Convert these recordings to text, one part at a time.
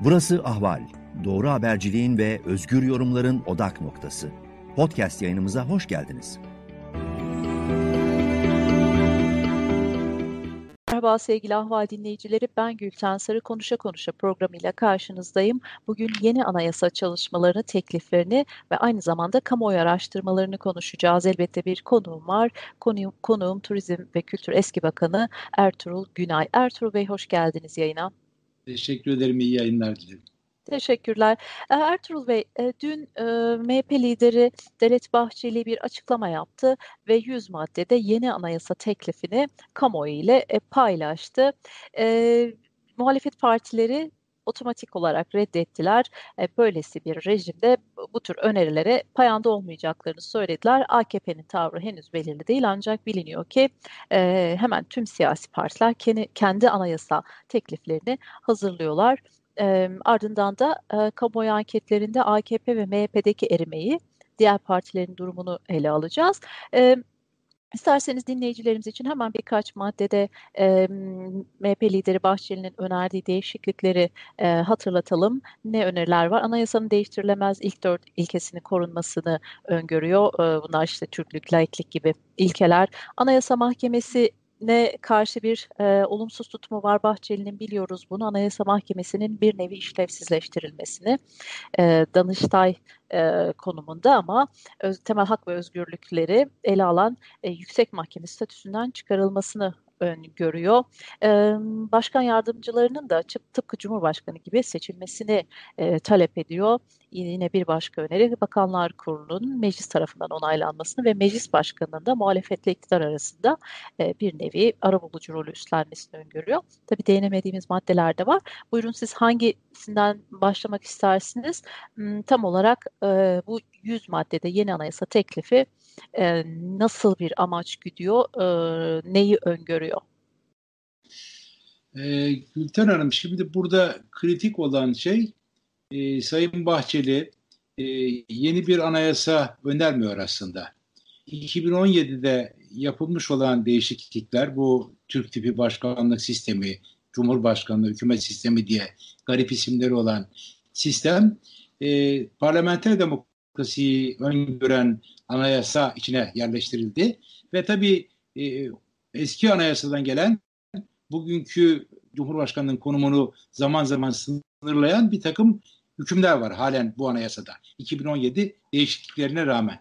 Burası Ahval. Doğru haberciliğin ve özgür yorumların odak noktası. Podcast yayınımıza hoş geldiniz. Merhaba sevgili Ahval dinleyicileri. Ben Gülten Sarı Konuşa Konuşa programıyla karşınızdayım. Bugün yeni anayasa çalışmalarını, tekliflerini ve aynı zamanda kamuoyu araştırmalarını konuşacağız. Elbette bir konuğum var. Konuğum, konuğum Turizm ve Kültür Eski Bakanı Ertuğrul Günay. Ertuğrul Bey hoş geldiniz yayına. Teşekkür ederim. İyi yayınlar dilerim. Teşekkürler. E, Ertuğrul Bey, e, dün e, MHP lideri Devlet Bahçeli bir açıklama yaptı ve 100 maddede yeni anayasa teklifini kamuoyu ile paylaştı. Muhalefet partileri otomatik olarak reddettiler. Böylesi bir rejimde bu tür önerilere payanda olmayacaklarını söylediler. AKP'nin tavrı henüz belirli değil ancak biliniyor ki hemen tüm siyasi partiler kendi, kendi anayasa tekliflerini hazırlıyorlar. E, ardından da e, kamuoyu anketlerinde AKP ve MHP'deki erimeyi, diğer partilerin durumunu ele alacağız. E, İsterseniz dinleyicilerimiz için hemen birkaç maddede e, MHP lideri Bahçeli'nin önerdiği değişiklikleri e, hatırlatalım. Ne öneriler var? Anayasanın değiştirilemez ilk dört ilkesinin korunmasını öngörüyor. E, bunlar işte Türklük, laiklik gibi ilkeler. Anayasa Mahkemesi ne karşı bir e, olumsuz tutumu var Bahçeli'nin biliyoruz bunu. Anayasa Mahkemesi'nin bir nevi işlevsizleştirilmesini e, Danıştay e, konumunda ama öz, temel hak ve özgürlükleri ele alan e, yüksek mahkeme statüsünden çıkarılmasını öngörüyor. E, başkan yardımcılarının da tıpkı Cumhurbaşkanı gibi seçilmesini e, talep ediyor. Yine bir başka öneri Bakanlar Kurulu'nun meclis tarafından onaylanmasını ve meclis başkanının da muhalefetle iktidar arasında e, bir nevi arabulucu rolü üstlenmesini öngörüyor. Tabii değinemediğimiz maddeler de var. Buyurun siz hangisinden başlamak istersiniz? Tam olarak e, bu 100 maddede yeni anayasa teklifi e, nasıl bir amaç güdüyor, e, neyi öngörüyor? E, Gülten Hanım şimdi burada kritik olan şey e, Sayın Bahçeli e, yeni bir anayasa önermiyor aslında. 2017'de yapılmış olan değişiklikler bu Türk tipi başkanlık sistemi, Cumhurbaşkanlığı, hükümet sistemi diye garip isimleri olan sistem e, parlamenter demokrasiyi öngören anayasa içine yerleştirildi. Ve tabii e, eski anayasadan gelen bugünkü Cumhurbaşkanı'nın konumunu zaman zaman sınırlayan bir takım hükümler var halen bu anayasada. 2017 değişikliklerine rağmen.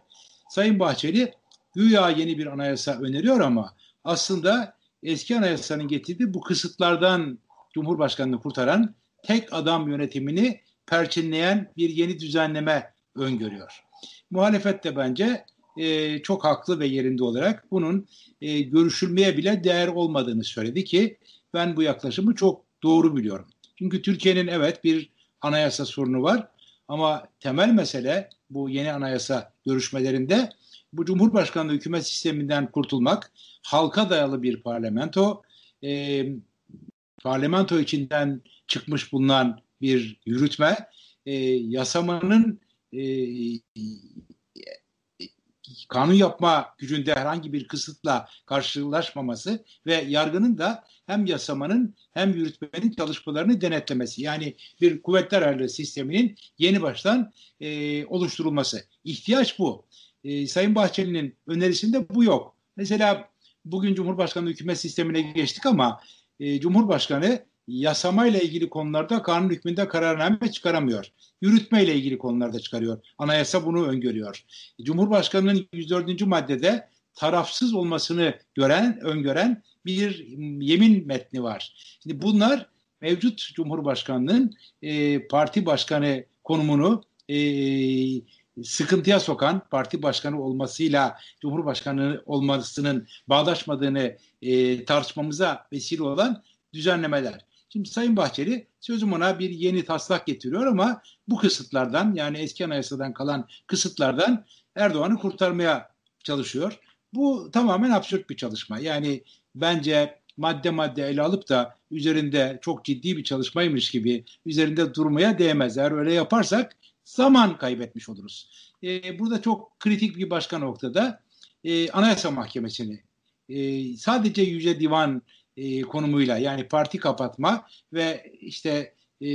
Sayın Bahçeli güya yeni bir anayasa öneriyor ama aslında eski anayasanın getirdiği bu kısıtlardan Cumhurbaşkanı'nı kurtaran tek adam yönetimini perçinleyen bir yeni düzenleme öngörüyor. Muhalefet de bence e, çok haklı ve yerinde olarak bunun e, görüşülmeye bile değer olmadığını söyledi ki ben bu yaklaşımı çok doğru biliyorum. Çünkü Türkiye'nin evet bir anayasa sorunu var ama temel mesele bu yeni anayasa görüşmelerinde bu Cumhurbaşkanlığı hükümet sisteminden kurtulmak, halka dayalı bir parlamento, e, parlamento içinden çıkmış bulunan bir yürütme, e, yasamanın e, kanun yapma gücünde herhangi bir kısıtla karşılaşmaması ve yargının da hem yasamanın hem yürütmenin çalışmalarını denetlemesi. Yani bir kuvvetler ayrılığı sisteminin yeni baştan e, oluşturulması. İhtiyaç bu. E, Sayın Bahçeli'nin önerisinde bu yok. Mesela bugün Cumhurbaşkanlığı hükümet sistemine geçtik ama e, Cumhurbaşkanı yasamayla ilgili konularda kanun hükmünde kararname çıkaramıyor. Yürütmeyle ilgili konularda çıkarıyor. Anayasa bunu öngörüyor. Cumhurbaşkanının 104. maddede tarafsız olmasını gören, öngören bir yemin metni var. Şimdi bunlar mevcut Cumhurbaşkanlığın e, parti başkanı konumunu e, sıkıntıya sokan parti başkanı olmasıyla Cumhurbaşkanı olmasının bağdaşmadığını e, tartışmamıza vesile olan düzenlemeler. Şimdi Sayın Bahçeli sözüm ona bir yeni taslak getiriyor ama bu kısıtlardan yani eski anayasadan kalan kısıtlardan Erdoğan'ı kurtarmaya çalışıyor. Bu tamamen absürt bir çalışma. Yani bence madde madde ele alıp da üzerinde çok ciddi bir çalışmaymış gibi üzerinde durmaya değmez. Eğer öyle yaparsak zaman kaybetmiş oluruz. Ee, burada çok kritik bir başka noktada e, Anayasa Mahkemesi'ni e, sadece Yüce Divan e, konumuyla yani parti kapatma ve işte e,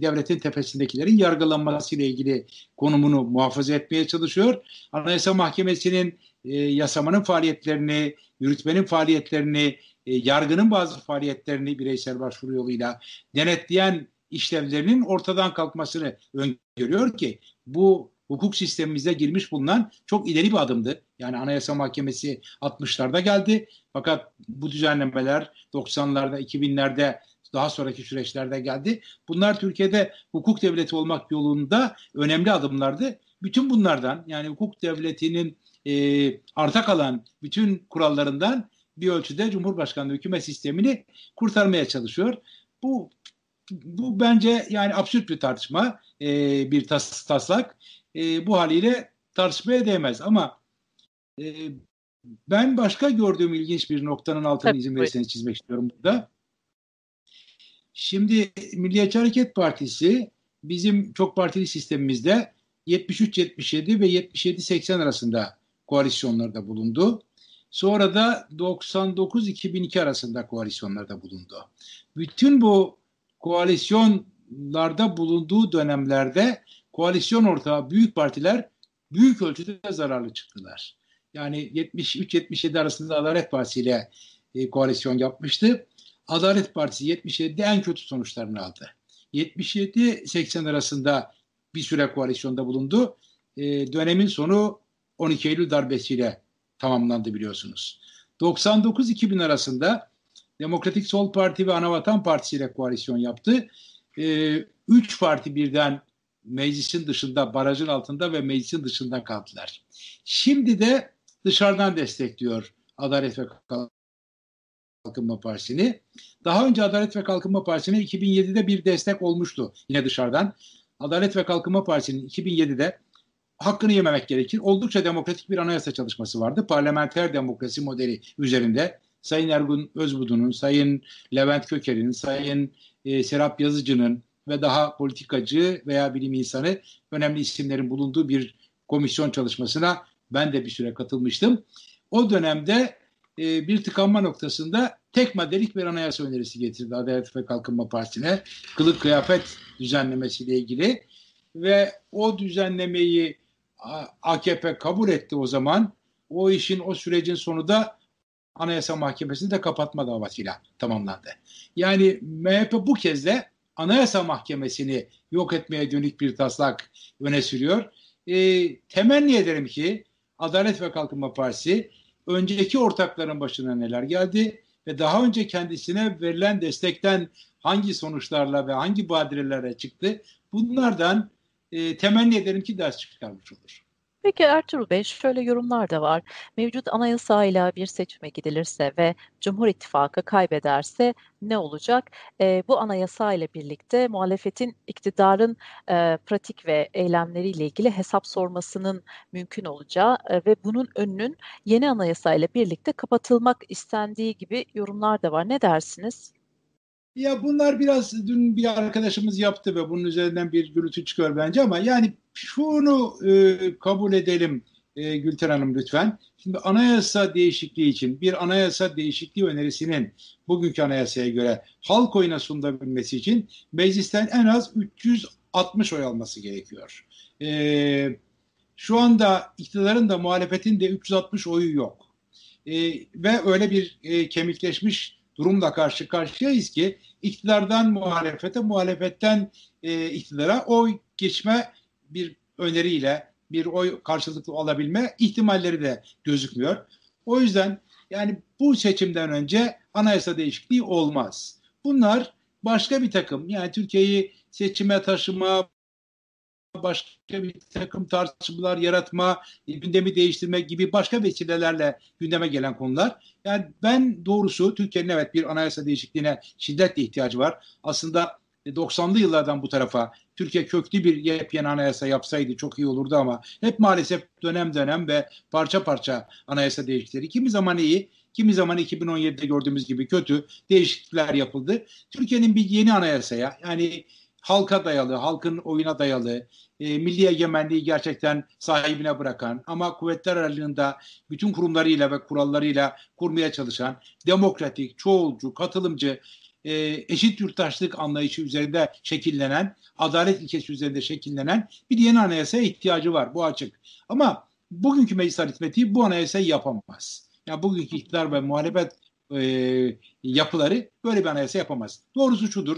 devletin tepesindekilerin yargılanması ile ilgili konumunu muhafaza etmeye çalışıyor. Anayasa Mahkemesi'nin e, yasamanın faaliyetlerini, yürütmenin faaliyetlerini, e, yargının bazı faaliyetlerini bireysel başvuru yoluyla denetleyen işlevlerinin ortadan kalkmasını öngörüyor ki bu hukuk sistemimize girmiş bulunan çok ileri bir adımdı. Yani Anayasa Mahkemesi 60'larda geldi. Fakat bu düzenlemeler 90'larda, 2000'lerde daha sonraki süreçlerde geldi. Bunlar Türkiye'de hukuk devleti olmak yolunda önemli adımlardı. Bütün bunlardan yani hukuk devletinin e, arta kalan bütün kurallarından bir ölçüde Cumhurbaşkanlığı hükümet sistemini kurtarmaya çalışıyor. Bu bu bence yani absürt bir tartışma, e, bir tas, taslak. E, bu haliyle tartışmaya değmez ama e, ben başka gördüğüm ilginç bir noktanın altını Tabii, izin verirseniz çizmek istiyorum burada. Şimdi Milliyetçi Hareket Partisi bizim çok partili sistemimizde 73-77 ve 77-80 arasında koalisyonlarda bulundu. Sonra da 99-2002 arasında koalisyonlarda bulundu. Bütün bu koalisyonlarda bulunduğu dönemlerde koalisyon ortağı büyük partiler büyük ölçüde zararlı çıktılar. Yani 73-77 arasında Adalet Partisi ile e, koalisyon yapmıştı. Adalet Partisi 77'de en kötü sonuçlarını aldı. 77-80 arasında bir süre koalisyonda bulundu. E, dönemin sonu 12 Eylül darbesiyle tamamlandı biliyorsunuz. 99-2000 arasında Demokratik Sol Parti ve Anavatan Partisi ile koalisyon yaptı. E, üç parti birden meclisin dışında, barajın altında ve meclisin dışında kaldılar. Şimdi de dışarıdan destekliyor Adalet ve Kalkınma Partisi'ni. Daha önce Adalet ve Kalkınma Partisi'ne 2007'de bir destek olmuştu yine dışarıdan. Adalet ve Kalkınma Partisi'nin 2007'de hakkını yememek gerekir. Oldukça demokratik bir anayasa çalışması vardı. Parlamenter demokrasi modeli üzerinde Sayın Ergun Özbudu'nun, Sayın Levent Köker'in, Sayın e, Serap Yazıcı'nın ve daha politikacı veya bilim insanı önemli isimlerin bulunduğu bir komisyon çalışmasına ben de bir süre katılmıştım. O dönemde e, bir tıkanma noktasında tek maddelik bir anayasa önerisi getirdi Adalet ve Kalkınma Partisi'ne. Kılık kıyafet düzenlemesiyle ilgili ve o düzenlemeyi AKP kabul etti o zaman. O işin o sürecin sonu da Anayasa Mahkemesi'ni de kapatma davasıyla tamamlandı. Yani MHP bu kez de Anayasa Mahkemesi'ni yok etmeye dönük bir taslak öne sürüyor. E, temenni ederim ki Adalet ve Kalkınma Partisi önceki ortakların başına neler geldi ve daha önce kendisine verilen destekten hangi sonuçlarla ve hangi badirelerle çıktı bunlardan e, temenni ederim ki ders çıkarmış olur. Peki Ertuğrul Bey şöyle yorumlar da var. Mevcut anayasayla bir seçime gidilirse ve Cumhur İttifakı kaybederse ne olacak? E, bu anayasayla birlikte muhalefetin iktidarın e, pratik ve eylemleriyle ilgili hesap sormasının mümkün olacağı e, ve bunun önünün yeni anayasayla birlikte kapatılmak istendiği gibi yorumlar da var. Ne dersiniz? Ya bunlar biraz dün bir arkadaşımız yaptı ve bunun üzerinden bir gürültü çıkıyor bence ama yani şunu e, kabul edelim e, Gülten Hanım lütfen. Şimdi anayasa değişikliği için bir anayasa değişikliği önerisinin bugünkü anayasaya göre halk oyuna sunulabilmesi için meclisten en az 360 oy alması gerekiyor. E, şu anda iktidarın da muhalefetin de 360 oyu yok. E, ve öyle bir e, kemikleşmiş durumla karşı karşıyayız ki iktidardan muhalefete, muhalefetten e, iktidara oy geçme bir öneriyle bir oy karşılıklı alabilme ihtimalleri de gözükmüyor. O yüzden yani bu seçimden önce anayasa değişikliği olmaz. Bunlar başka bir takım yani Türkiye'yi seçime taşıma, başka bir takım tartışmalar yaratma, gündemi değiştirme gibi başka vesilelerle gündeme gelen konular. Yani ben doğrusu Türkiye'nin evet bir anayasa değişikliğine şiddetle ihtiyacı var. Aslında 90'lı yıllardan bu tarafa Türkiye köklü bir yepyeni anayasa yapsaydı çok iyi olurdu ama hep maalesef dönem dönem ve parça parça anayasa değişiklikleri. Kimi zaman iyi, kimi zaman 2017'de gördüğümüz gibi kötü değişiklikler yapıldı. Türkiye'nin bir yeni anayasaya yani halka dayalı, halkın oyuna dayalı, e, milli egemenliği gerçekten sahibine bırakan ama kuvvetler aralığında bütün kurumlarıyla ve kurallarıyla kurmaya çalışan demokratik, çoğulcu, katılımcı e, eşit yurttaşlık anlayışı üzerinde şekillenen, adalet ilkesi üzerinde şekillenen bir yeni anayasaya ihtiyacı var. Bu açık. Ama bugünkü meclis aritmetiği bu anayasayı yapamaz. Yani bugünkü iktidar ve muhalefet e, yapıları böyle bir anayasa yapamaz. Doğrusu şudur.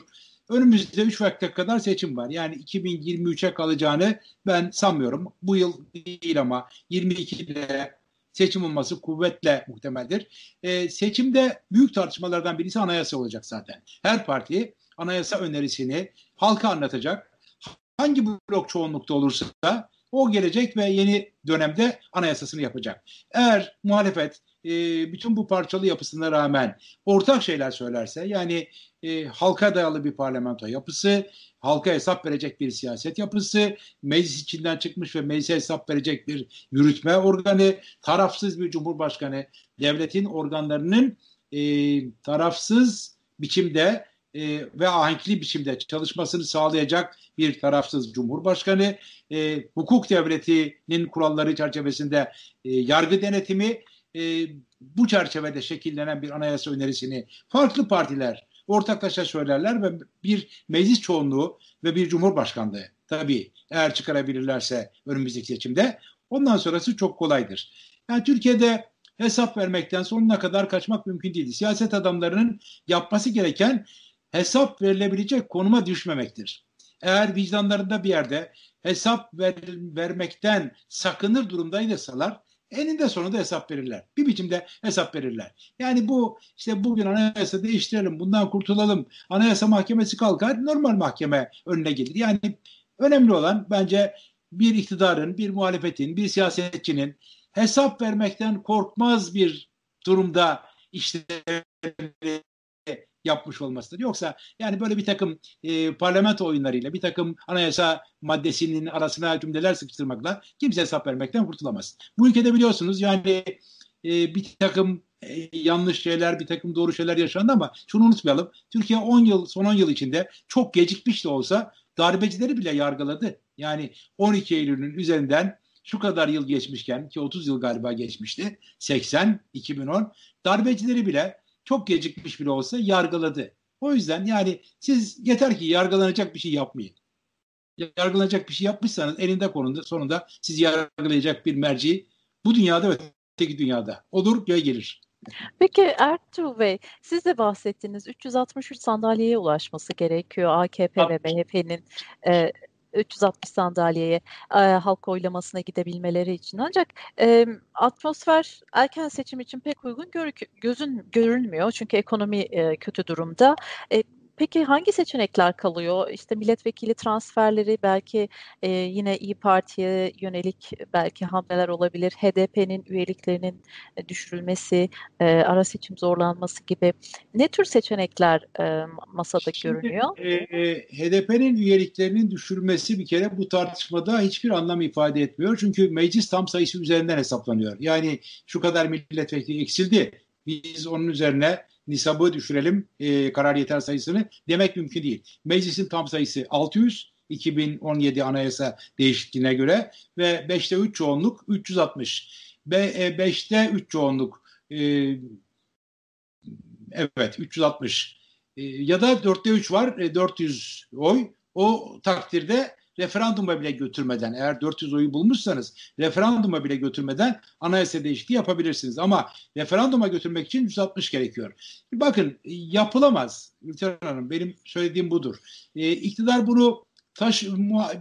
Önümüzde 3 vakte kadar seçim var. Yani 2023'e kalacağını ben sanmıyorum. Bu yıl değil ama 22'de seçim olması kuvvetle muhtemeldir. E, seçimde büyük tartışmalardan birisi anayasa olacak zaten. Her parti anayasa önerisini halka anlatacak. Hangi blok çoğunlukta olursa o gelecek ve yeni dönemde anayasasını yapacak. Eğer muhalefet e, bütün bu parçalı yapısına rağmen ortak şeyler söylerse yani e, halka dayalı bir parlamento yapısı, halka hesap verecek bir siyaset yapısı, meclis içinden çıkmış ve meclise hesap verecek bir yürütme organı, tarafsız bir cumhurbaşkanı, devletin organlarının e, tarafsız biçimde e, ve ahenkli biçimde çalışmasını sağlayacak bir tarafsız cumhurbaşkanı, e, hukuk devletinin kuralları çerçevesinde e, yargı denetimi, e, bu çerçevede şekillenen bir anayasa önerisini farklı partiler ortaklaşa söylerler ve bir meclis çoğunluğu ve bir cumhurbaşkanlığı tabii eğer çıkarabilirlerse önümüzdeki seçimde ondan sonrası çok kolaydır. Yani Türkiye'de hesap vermekten sonuna kadar kaçmak mümkün değil. Siyaset adamlarının yapması gereken hesap verilebilecek konuma düşmemektir. Eğer vicdanlarında bir yerde hesap ver, vermekten sakınır durumdaysalar eninde sonunda hesap verirler. Bir biçimde hesap verirler. Yani bu işte bugün anayasa değiştirelim, bundan kurtulalım. Anayasa mahkemesi kalkar, normal mahkeme önüne gelir. Yani önemli olan bence bir iktidarın, bir muhalefetin, bir siyasetçinin hesap vermekten korkmaz bir durumda işlerini yapmış olmasıdır. Yoksa yani böyle bir takım e, parlamento oyunlarıyla bir takım anayasa maddesinin arasına cümleler sıkıştırmakla kimse hesap vermekten kurtulamaz. Bu ülkede biliyorsunuz yani e, bir takım e, yanlış şeyler, bir takım doğru şeyler yaşandı ama şunu unutmayalım. Türkiye 10 yıl, son 10 yıl içinde çok gecikmiş de olsa darbecileri bile yargıladı. Yani 12 Eylül'ün üzerinden şu kadar yıl geçmişken ki 30 yıl galiba geçmişti. 80, 2010 darbecileri bile çok gecikmiş bile olsa yargıladı. O yüzden yani siz yeter ki yargılanacak bir şey yapmayın. Yargılanacak bir şey yapmışsanız elinde konunda sonunda sizi yargılayacak bir merci bu dünyada ve öteki dünyada olur ve gelir. Peki Ertuğrul Bey, siz de bahsettiniz 363 sandalyeye ulaşması gerekiyor AKP ve MHP'nin e, 360 sandalyeye e, halk oylamasına gidebilmeleri için. Ancak e, atmosfer erken seçim için pek uygun gör, gözün görünmüyor çünkü ekonomi e, kötü durumda. E, Peki hangi seçenekler kalıyor? İşte milletvekili transferleri belki e, yine İyi Parti'ye yönelik belki hamleler olabilir. HDP'nin üyeliklerinin düşürülmesi, e, ara seçim zorlanması gibi. Ne tür seçenekler e, masada Şimdi, görünüyor? E, e, HDP'nin üyeliklerinin düşürülmesi bir kere bu tartışmada hiçbir anlam ifade etmiyor. Çünkü meclis tam sayısı üzerinden hesaplanıyor. Yani şu kadar milletvekili eksildi. Biz onun üzerine nisabı düşürelim e, karar yeter sayısını demek mümkün değil. Meclisin tam sayısı 600 2017 anayasa değişikliğine göre ve 5'te 3 çoğunluk 360. Be, 5'te 3 çoğunluk e, evet 360 e, ya da 4'te 3 var e, 400 oy. O takdirde referanduma bile götürmeden eğer 400 oyu bulmuşsanız referanduma bile götürmeden anayasa değişikliği yapabilirsiniz. Ama referanduma götürmek için 160 gerekiyor. Bakın yapılamaz Ülker Hanım benim söylediğim budur. E, iktidar bunu taş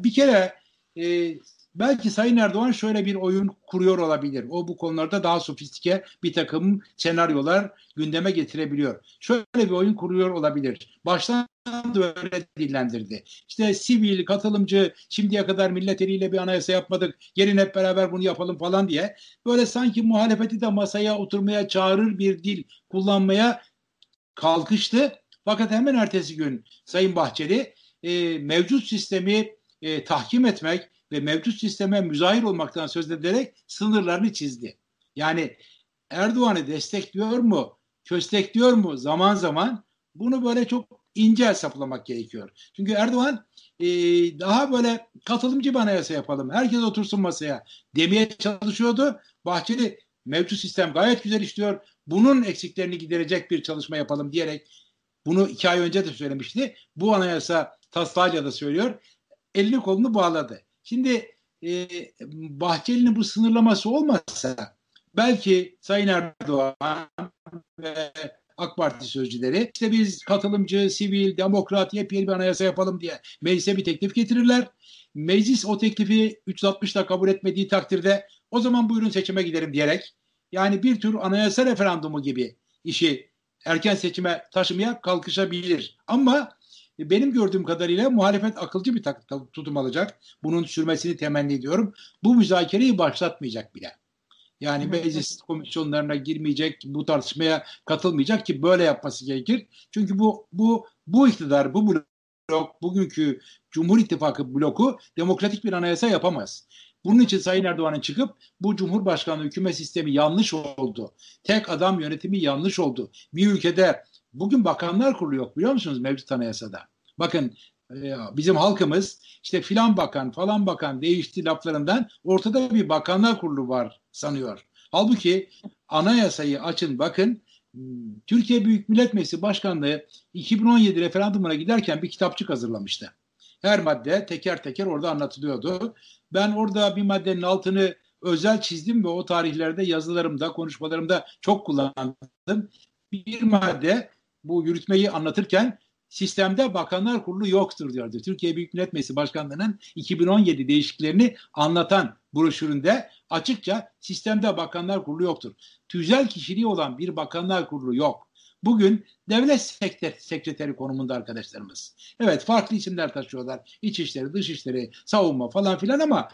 bir kere e, belki Sayın Erdoğan şöyle bir oyun kuruyor olabilir. O bu konularda daha sofistike bir takım senaryolar gündeme getirebiliyor. Şöyle bir oyun kuruyor olabilir. Baştan da öyle dillendirdi. İşte sivil, katılımcı, şimdiye kadar millet eliyle bir anayasa yapmadık, gelin hep beraber bunu yapalım falan diye. Böyle sanki muhalefeti de masaya oturmaya çağırır bir dil kullanmaya kalkıştı. Fakat hemen ertesi gün Sayın Bahçeli e, mevcut sistemi e, tahkim etmek ve mevcut sisteme müzahir olmaktan söz ederek sınırlarını çizdi. Yani Erdoğan'ı destekliyor mu, köstekliyor mu zaman zaman bunu böyle çok ince hesaplamak gerekiyor. Çünkü Erdoğan e, daha böyle katılımcı bir anayasa yapalım, herkes otursun masaya demeye çalışıyordu. Bahçeli mevcut sistem gayet güzel işliyor, bunun eksiklerini giderecek bir çalışma yapalım diyerek Bunu iki ay önce de söylemişti. Bu anayasa taslağıyla da söylüyor. Elini kolunu bağladı. Şimdi e, Bahçeli'nin bu sınırlaması olmazsa belki Sayın Erdoğan ve AK Parti sözcüleri işte biz katılımcı, sivil, demokrat, yepyeni bir anayasa yapalım diye meclise bir teklif getirirler. Meclis o teklifi 360'da kabul etmediği takdirde o zaman buyurun seçime giderim diyerek yani bir tür anayasa referandumu gibi işi erken seçime taşımaya kalkışabilir. Ama benim gördüğüm kadarıyla muhalefet akılcı bir tutum alacak. Bunun sürmesini temenni ediyorum. Bu müzakereyi başlatmayacak bile. Yani meclis komisyonlarına girmeyecek, bu tartışmaya katılmayacak ki böyle yapması gerekir. Çünkü bu bu bu iktidar, bu blok, bugünkü Cumhur İttifakı bloku demokratik bir anayasa yapamaz. Bunun için Sayın Erdoğan'ın çıkıp bu Cumhurbaşkanlığı hükümet sistemi yanlış oldu. Tek adam yönetimi yanlış oldu. Bir ülkede bugün bakanlar kurulu yok biliyor musunuz mevcut anayasada? Bakın e, bizim halkımız işte filan bakan falan bakan değişti laflarından ortada bir bakanlar kurulu var sanıyor. Halbuki anayasayı açın bakın Türkiye Büyük Millet Meclisi Başkanlığı 2017 referandumuna giderken bir kitapçık hazırlamıştı. Her madde teker teker orada anlatılıyordu. Ben orada bir maddenin altını özel çizdim ve o tarihlerde yazılarımda, konuşmalarımda çok kullandım. Bir madde bu yürütmeyi anlatırken sistemde bakanlar kurulu yoktur diyordu. Türkiye Büyük Millet Meclisi Başkanlığı'nın 2017 değişikliklerini anlatan broşüründe açıkça sistemde bakanlar kurulu yoktur. Tüzel kişiliği olan bir bakanlar kurulu yok. Bugün devlet sekreteri konumunda arkadaşlarımız. Evet farklı isimler taşıyorlar. İçişleri, dışişleri, savunma falan filan ama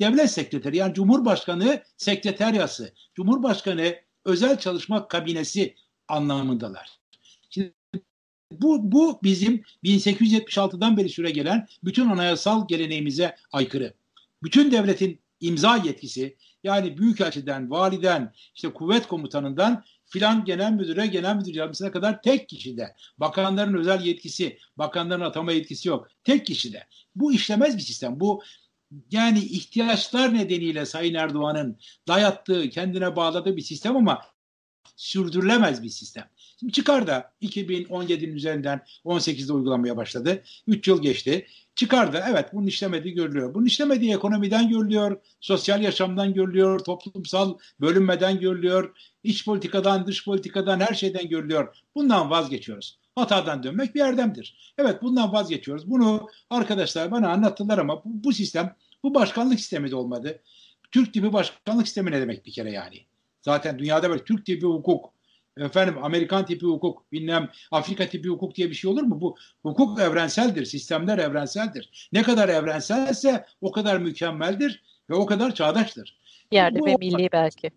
devlet sekreteri yani Cumhurbaşkanı sekreteryası, Cumhurbaşkanı özel çalışma kabinesi anlamındalar. Bu, bu bizim 1876'dan beri süre gelen bütün anayasal geleneğimize aykırı. Bütün devletin imza yetkisi yani büyükelçiden, validen, işte kuvvet komutanından filan genel müdüre, genel müdür yardımcısına kadar tek kişide. Bakanların özel yetkisi, bakanların atama yetkisi yok. Tek kişide. Bu işlemez bir sistem. Bu yani ihtiyaçlar nedeniyle Sayın Erdoğan'ın dayattığı, kendine bağladığı bir sistem ama sürdürülemez bir sistem. Şimdi çıkar da 2017'nin üzerinden 18'de uygulamaya başladı. 3 yıl geçti. Çıkar da evet bunun işlemediği görülüyor. Bunun işlemediği ekonomiden görülüyor, sosyal yaşamdan görülüyor, toplumsal bölünmeden görülüyor, iç politikadan, dış politikadan her şeyden görülüyor. Bundan vazgeçiyoruz. Hatadan dönmek bir erdemdir. Evet bundan vazgeçiyoruz. Bunu arkadaşlar bana anlattılar ama bu, bu sistem bu başkanlık sistemi de olmadı. Türk tipi başkanlık sistemi ne demek bir kere yani? Zaten dünyada böyle Türk tipi hukuk, efendim Amerikan tipi hukuk, bilmem Afrika tipi hukuk diye bir şey olur mu? Bu hukuk evrenseldir, sistemler evrenseldir. Ne kadar evrenselse o kadar mükemmeldir ve o kadar çağdaştır. Yerli bu, ve milli belki.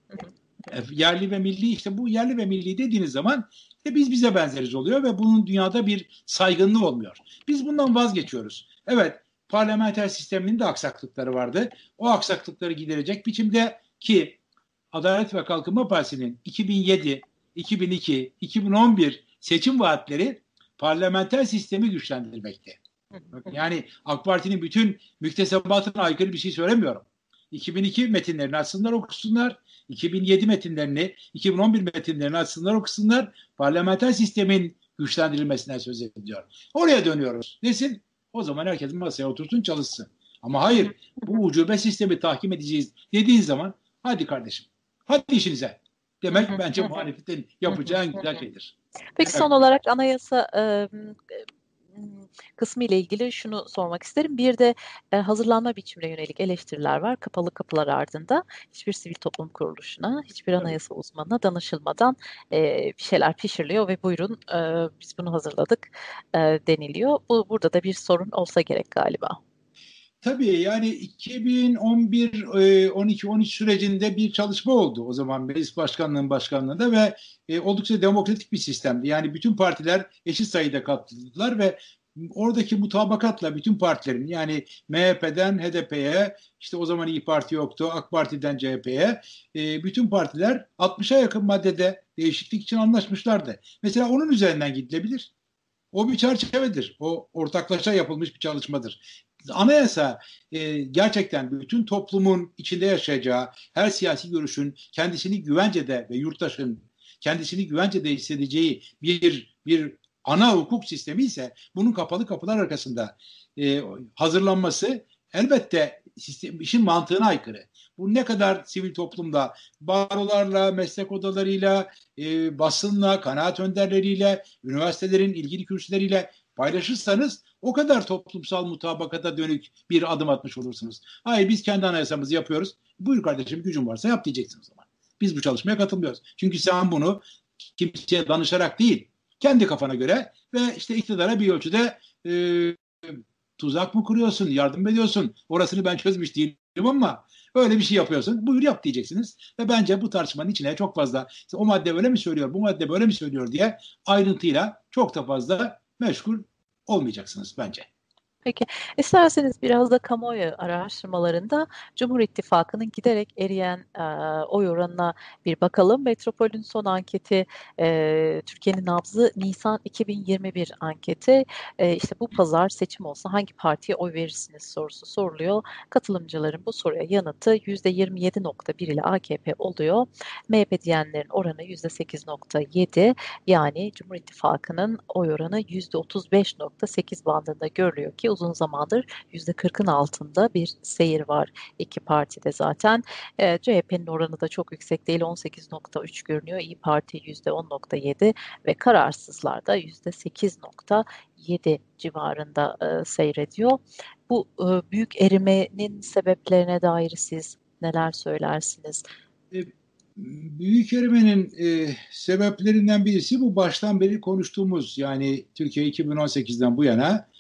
E, yerli ve milli işte bu yerli ve milli dediğiniz zaman işte biz bize benzeriz oluyor ve bunun dünyada bir saygınlığı olmuyor. Biz bundan vazgeçiyoruz. Evet parlamenter sistemin de aksaklıkları vardı. O aksaklıkları giderecek biçimde ki Adalet ve Kalkınma Partisi'nin 2007, 2002, 2011 seçim vaatleri parlamenter sistemi güçlendirmekte. Yani AK Parti'nin bütün müktesebatına aykırı bir şey söylemiyorum. 2002 metinlerini açsınlar okusunlar. 2007 metinlerini, 2011 metinlerini açsınlar okusunlar. Parlamenter sistemin güçlendirilmesinden söz ediyor. Oraya dönüyoruz. Desin o zaman herkes masaya otursun çalışsın. Ama hayır bu ucube sistemi tahkim edeceğiz dediğin zaman hadi kardeşim hadi işinize demek bence muhalefetin yapacağı en güzel şeydir. Peki evet. son olarak anayasa e, kısmı ile ilgili şunu sormak isterim. Bir de e, hazırlanma biçimine yönelik eleştiriler var. Kapalı kapılar ardında hiçbir sivil toplum kuruluşuna, hiçbir anayasa uzmanına danışılmadan e, bir şeyler pişiriliyor ve buyurun e, biz bunu hazırladık e, deniliyor. Bu burada da bir sorun olsa gerek galiba. Tabii yani 2011 12 13 sürecinde bir çalışma oldu o zaman meclis başkanlığının başkanlığında ve e, oldukça demokratik bir sistemdi. Yani bütün partiler eşit sayıda katıldılar ve oradaki mutabakatla bütün partilerin yani MHP'den HDP'ye işte o zaman İyi Parti yoktu AK Parti'den CHP'ye e, bütün partiler 60'a yakın maddede değişiklik için anlaşmışlardı. Mesela onun üzerinden gidilebilir. O bir çerçevedir. O ortaklaşa yapılmış bir çalışmadır. Anayasa e, gerçekten bütün toplumun içinde yaşayacağı her siyasi görüşün kendisini güvencede ve yurttaşın kendisini güvencede hissedeceği bir bir ana hukuk sistemi ise bunun kapalı kapılar arkasında e, hazırlanması elbette sistem, işin mantığına aykırı. Bu ne kadar sivil toplumda barolarla, meslek odalarıyla, e, basınla, kanaat önderleriyle, üniversitelerin ilgili kürsüleriyle paylaşırsanız o kadar toplumsal mutabakata dönük bir adım atmış olursunuz. Hayır biz kendi anayasamızı yapıyoruz. Buyur kardeşim gücün varsa yap diyeceksiniz o zaman. Biz bu çalışmaya katılmıyoruz. Çünkü sen bunu kimseye danışarak değil, kendi kafana göre ve işte iktidara bir ölçüde e, tuzak mı kuruyorsun, yardım ediyorsun. Orasını ben çözmüş değilim ama öyle bir şey yapıyorsun. Buyur yap diyeceksiniz. Ve bence bu tartışmanın içine çok fazla işte o madde böyle mi söylüyor, bu madde böyle mi söylüyor diye ayrıntıyla çok da fazla meşgul olmayacaksınız bence. Peki, isterseniz biraz da kamuoyu araştırmalarında Cumhur İttifakı'nın giderek eriyen e, oy oranına bir bakalım. Metropol'ün son anketi, e, Türkiye'nin nabzı Nisan 2021 anketi. E, işte bu pazar seçim olsa hangi partiye oy verirsiniz sorusu soruluyor. Katılımcıların bu soruya yanıtı %27.1 ile AKP oluyor. MHP diyenlerin oranı %8.7 yani Cumhur İttifakı'nın oy oranı %35.8 bandında görülüyor ki uzun zamandır %40'ın altında bir seyir var iki partide zaten. E, CHP'nin oranı da çok yüksek değil 18.3 görünüyor. İyi Parti %10.7 ve kararsızlar da %8.7 civarında e, seyrediyor. Bu e, büyük erimenin sebeplerine dair siz neler söylersiniz? E, büyük erimenin e, sebeplerinden birisi bu baştan beri konuştuğumuz yani Türkiye 2018'den bu yana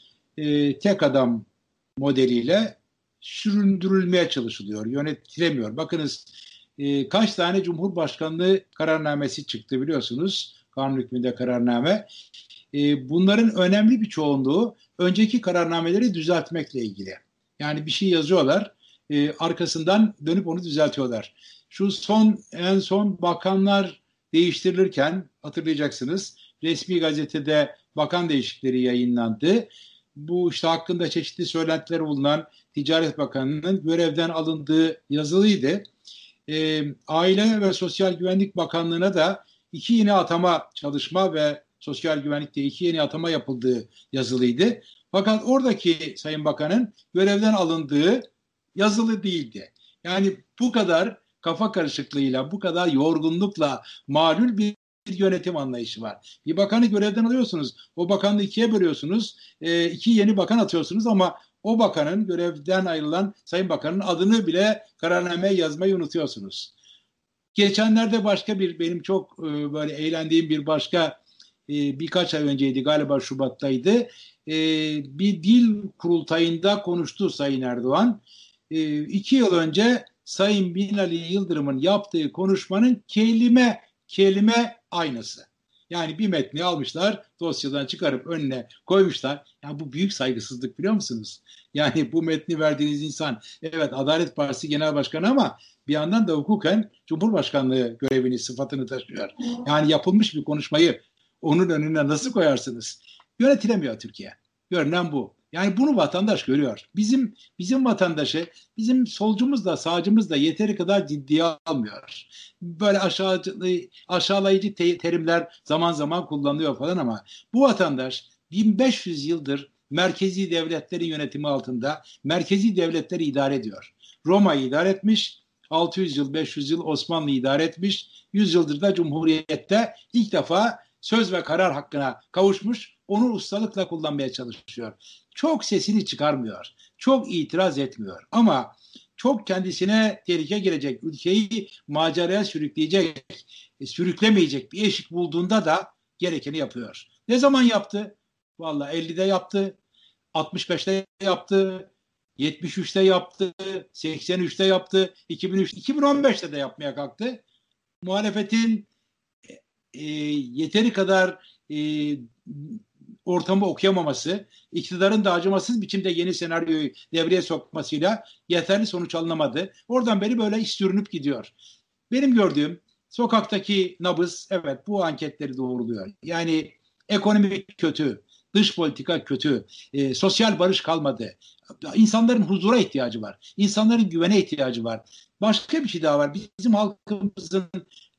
e, tek adam modeliyle süründürülmeye çalışılıyor, yönetilemiyor. Bakınız e, kaç tane Cumhurbaşkanlığı kararnamesi çıktı biliyorsunuz. Kanun hükmünde kararname. E, bunların önemli bir çoğunluğu önceki kararnameleri düzeltmekle ilgili. Yani bir şey yazıyorlar, e, arkasından dönüp onu düzeltiyorlar. Şu son en son bakanlar değiştirilirken hatırlayacaksınız resmi gazetede bakan değişikleri yayınlandı bu işte hakkında çeşitli söylentiler bulunan Ticaret Bakanı'nın görevden alındığı yazılıydı. E, Aile ve Sosyal Güvenlik Bakanlığı'na da iki yeni atama çalışma ve sosyal güvenlikte iki yeni atama yapıldığı yazılıydı. Fakat oradaki Sayın Bakan'ın görevden alındığı yazılı değildi. Yani bu kadar kafa karışıklığıyla, bu kadar yorgunlukla malul bir bir yönetim anlayışı var. Bir bakanı görevden alıyorsunuz. O bakanlığı ikiye bölüyorsunuz. E, iki yeni bakan atıyorsunuz ama o bakanın görevden ayrılan Sayın Bakan'ın adını bile kararnameye yazmayı unutuyorsunuz. Geçenlerde başka bir benim çok e, böyle eğlendiğim bir başka e, birkaç ay önceydi galiba Şubat'taydı. E, bir dil kurultayında konuştu Sayın Erdoğan. E, iki yıl önce Sayın Binali Yıldırım'ın yaptığı konuşmanın kelime kelime aynısı. Yani bir metni almışlar, dosyadan çıkarıp önüne koymuşlar. Yani bu büyük saygısızlık biliyor musunuz? Yani bu metni verdiğiniz insan evet Adalet Partisi Genel Başkanı ama bir yandan da hukuken Cumhurbaşkanlığı görevini, sıfatını taşıyor. Yani yapılmış bir konuşmayı onun önüne nasıl koyarsınız? Yönetilemiyor Türkiye. Görünen bu. Yani bunu vatandaş görüyor. Bizim bizim vatandaşı, bizim solcumuz da sağcımız da yeteri kadar ciddiye almıyor. Böyle aşağı, aşağılayıcı te- terimler zaman zaman kullanılıyor falan ama bu vatandaş 1500 yıldır merkezi devletlerin yönetimi altında merkezi devletleri idare ediyor. Roma'yı idare etmiş, 600 yıl, 500 yıl Osmanlı idare etmiş, 100 yıldır da Cumhuriyet'te ilk defa söz ve karar hakkına kavuşmuş, onu ustalıkla kullanmaya çalışıyor çok sesini çıkarmıyor. Çok itiraz etmiyor. Ama çok kendisine tehlike gelecek, ülkeyi maceraya sürükleyecek, e, sürüklemeyecek bir eşik bulduğunda da gerekeni yapıyor. Ne zaman yaptı? Valla 50'de yaptı, 65'te yaptı, 73'te yaptı, 83'te yaptı, 2003, 2015'te de yapmaya kalktı. Muhalefetin e, yeteri kadar e, ortamı okuyamaması, iktidarın da acımasız biçimde yeni senaryoyu devreye sokmasıyla yeterli sonuç alınamadı. Oradan beri böyle iş sürünüp gidiyor. Benim gördüğüm sokaktaki nabız evet bu anketleri doğruluyor. Yani ekonomik kötü, dış politika kötü, e, sosyal barış kalmadı. İnsanların huzura ihtiyacı var. İnsanların güvene ihtiyacı var. Başka bir şey daha var. Bizim halkımızın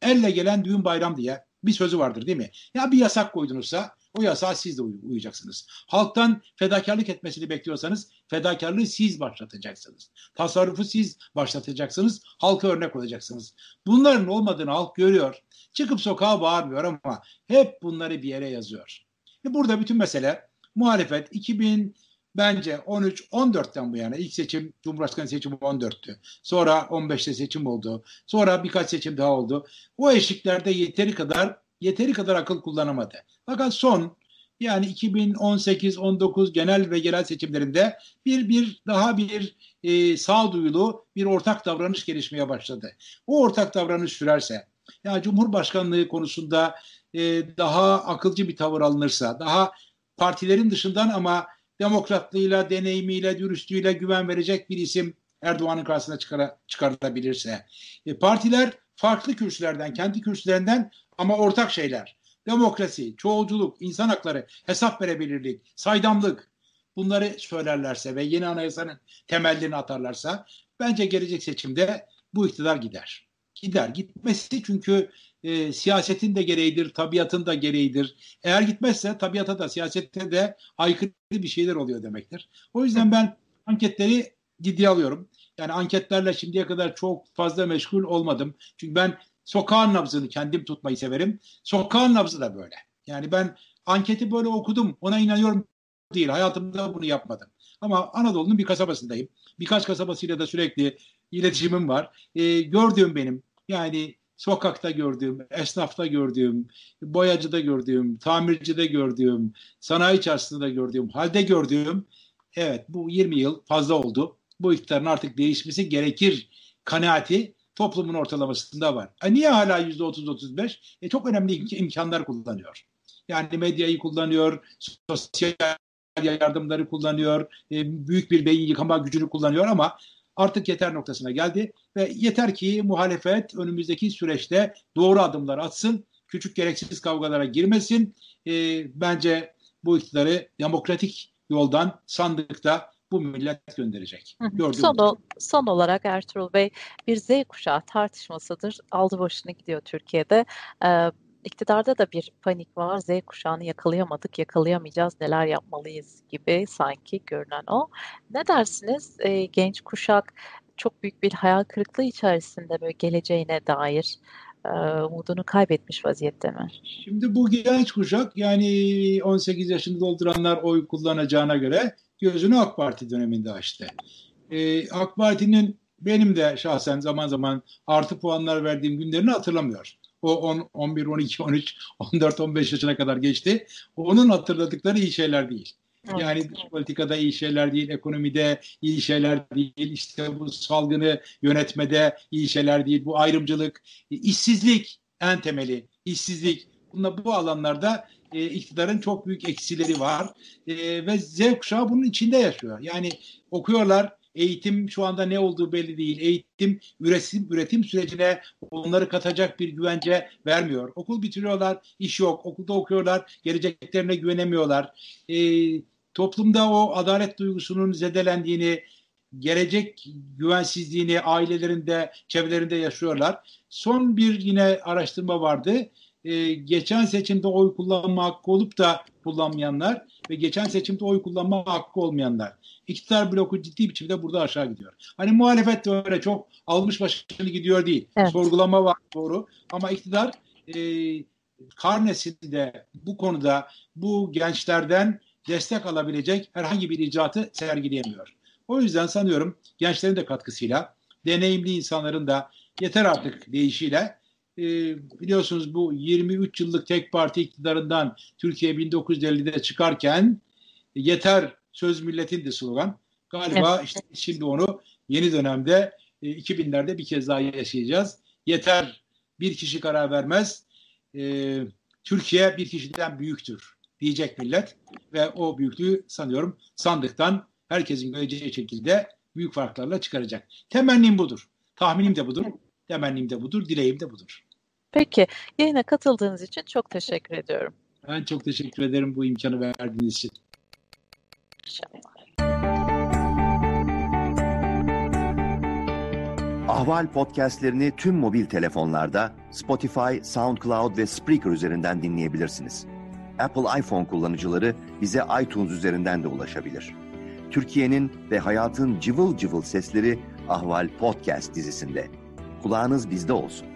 elle gelen düğün bayram diye bir sözü vardır değil mi? Ya bir yasak koydunuzsa o yasağa siz de uyacaksınız. Halktan fedakarlık etmesini bekliyorsanız fedakarlığı siz başlatacaksınız. Tasarrufu siz başlatacaksınız. Halka örnek olacaksınız. Bunların olmadığını halk görüyor. Çıkıp sokağa bağırmıyor ama hep bunları bir yere yazıyor. Ve burada bütün mesele muhalefet 2000 bence 13-14'ten bu yana ilk seçim Cumhurbaşkanı seçimi 14'tü. Sonra 15'te seçim oldu. Sonra birkaç seçim daha oldu. O eşiklerde yeteri kadar yeteri kadar akıl kullanamadı. Fakat son yani 2018-19 genel ve genel seçimlerinde bir bir daha bir e, sağduyulu bir ortak davranış gelişmeye başladı. O ortak davranış sürerse yani Cumhurbaşkanlığı konusunda e, daha akılcı bir tavır alınırsa, daha partilerin dışından ama demokratlığıyla, deneyimiyle, dürüstlüğüyle güven verecek bir isim Erdoğan'ın karşısına çıkara, çıkarılabilirse. E, partiler farklı kürsülerden, kendi kürsülerinden ama ortak şeyler. Demokrasi, çoğulculuk, insan hakları, hesap verebilirlik, saydamlık bunları söylerlerse ve yeni anayasanın temellerini atarlarsa bence gelecek seçimde bu iktidar gider. Gider. Gitmesi çünkü e, siyasetin de gereğidir, tabiatın da gereğidir. Eğer gitmezse tabiata da siyasette de aykırı bir şeyler oluyor demektir. O yüzden ben anketleri ciddiye alıyorum. Yani anketlerle şimdiye kadar çok fazla meşgul olmadım. Çünkü ben sokağın nabzını kendim tutmayı severim. Sokağın nabzı da böyle. Yani ben anketi böyle okudum, ona inanıyorum değil. Hayatımda bunu yapmadım. Ama Anadolu'nun bir kasabasındayım. Birkaç kasabasıyla da sürekli iletişimim var. E, gördüğüm benim yani sokakta gördüğüm, esnafta gördüğüm, boyacıda gördüğüm, tamircide gördüğüm, sanayi çarşısında gördüğüm, halde gördüğüm evet bu 20 yıl fazla oldu. Bu iktidarın artık değişmesi gerekir kanaati toplumun ortalamasında var. E niye hala %30-35? E çok önemli imkanlar kullanıyor. Yani medyayı kullanıyor, sosyal yardımları kullanıyor, e, büyük bir beyin yıkama gücünü kullanıyor ama artık yeter noktasına geldi ve yeter ki muhalefet önümüzdeki süreçte doğru adımlar atsın, küçük gereksiz kavgalara girmesin. E, bence bu iktidarı demokratik yoldan sandıkta bu millet gönderecek. son, o, son olarak Ertuğrul Bey bir Z kuşağı tartışmasıdır. Aldı başını gidiyor Türkiye'de. Ee, iktidarda da bir panik var. Z kuşağını yakalayamadık, yakalayamayacağız, neler yapmalıyız gibi sanki görünen o. Ne dersiniz? E, genç kuşak çok büyük bir hayal kırıklığı içerisinde böyle geleceğine dair umudunu kaybetmiş vaziyette mi? Şimdi bu genç kuşak yani 18 yaşını dolduranlar oy kullanacağına göre gözünü AK Parti döneminde açtı. Ee, AK Parti'nin benim de şahsen zaman zaman artı puanlar verdiğim günlerini hatırlamıyor. O 10, 11, 12, 13, 14, 15 yaşına kadar geçti. Onun hatırladıkları iyi şeyler değil. Yani dış politikada iyi şeyler değil, ekonomide iyi şeyler değil, işte bu salgını yönetmede iyi şeyler değil, bu ayrımcılık, işsizlik en temeli, işsizlik. Bunlar bu alanlarda e, iktidarın çok büyük eksileri var e, ve Z kuşağı bunun içinde yaşıyor. Yani okuyorlar, Eğitim şu anda ne olduğu belli değil. Eğitim üretim, üretim sürecine onları katacak bir güvence vermiyor. Okul bitiriyorlar, iş yok. Okulda okuyorlar, geleceklerine güvenemiyorlar. E, toplumda o adalet duygusunun zedelendiğini, gelecek güvensizliğini ailelerinde, çevrelerinde yaşıyorlar. Son bir yine araştırma vardı. Ee, geçen seçimde oy kullanma hakkı olup da kullanmayanlar ve geçen seçimde oy kullanma hakkı olmayanlar. İktidar bloku ciddi biçimde burada aşağı gidiyor. Hani muhalefet de öyle çok almış başını gidiyor değil. Evet. Sorgulama var doğru ama iktidar e, karnesinde bu konuda bu gençlerden destek alabilecek herhangi bir icraatı sergileyemiyor. O yüzden sanıyorum gençlerin de katkısıyla, deneyimli insanların da yeter artık deyişiyle e, biliyorsunuz bu 23 yıllık tek parti iktidarından Türkiye 1950'de çıkarken yeter söz milletin de slogan. Galiba evet. işte şimdi onu yeni dönemde e, 2000'lerde bir kez daha yaşayacağız. Yeter bir kişi karar vermez. E, Türkiye bir kişiden büyüktür diyecek millet ve o büyüklüğü sanıyorum sandıktan herkesin göreceği şekilde büyük farklarla çıkaracak. Temennim budur. Tahminim de budur. Temennim de budur. Dileğim de budur. Peki. Yayına katıldığınız için çok teşekkür ediyorum. Ben çok teşekkür ederim bu imkanı verdiğiniz için. Ahval podcastlerini tüm mobil telefonlarda Spotify, SoundCloud ve Spreaker üzerinden dinleyebilirsiniz. Apple iPhone kullanıcıları bize iTunes üzerinden de ulaşabilir. Türkiye'nin ve hayatın cıvıl cıvıl sesleri Ahval Podcast dizisinde. Kulağınız bizde olsun.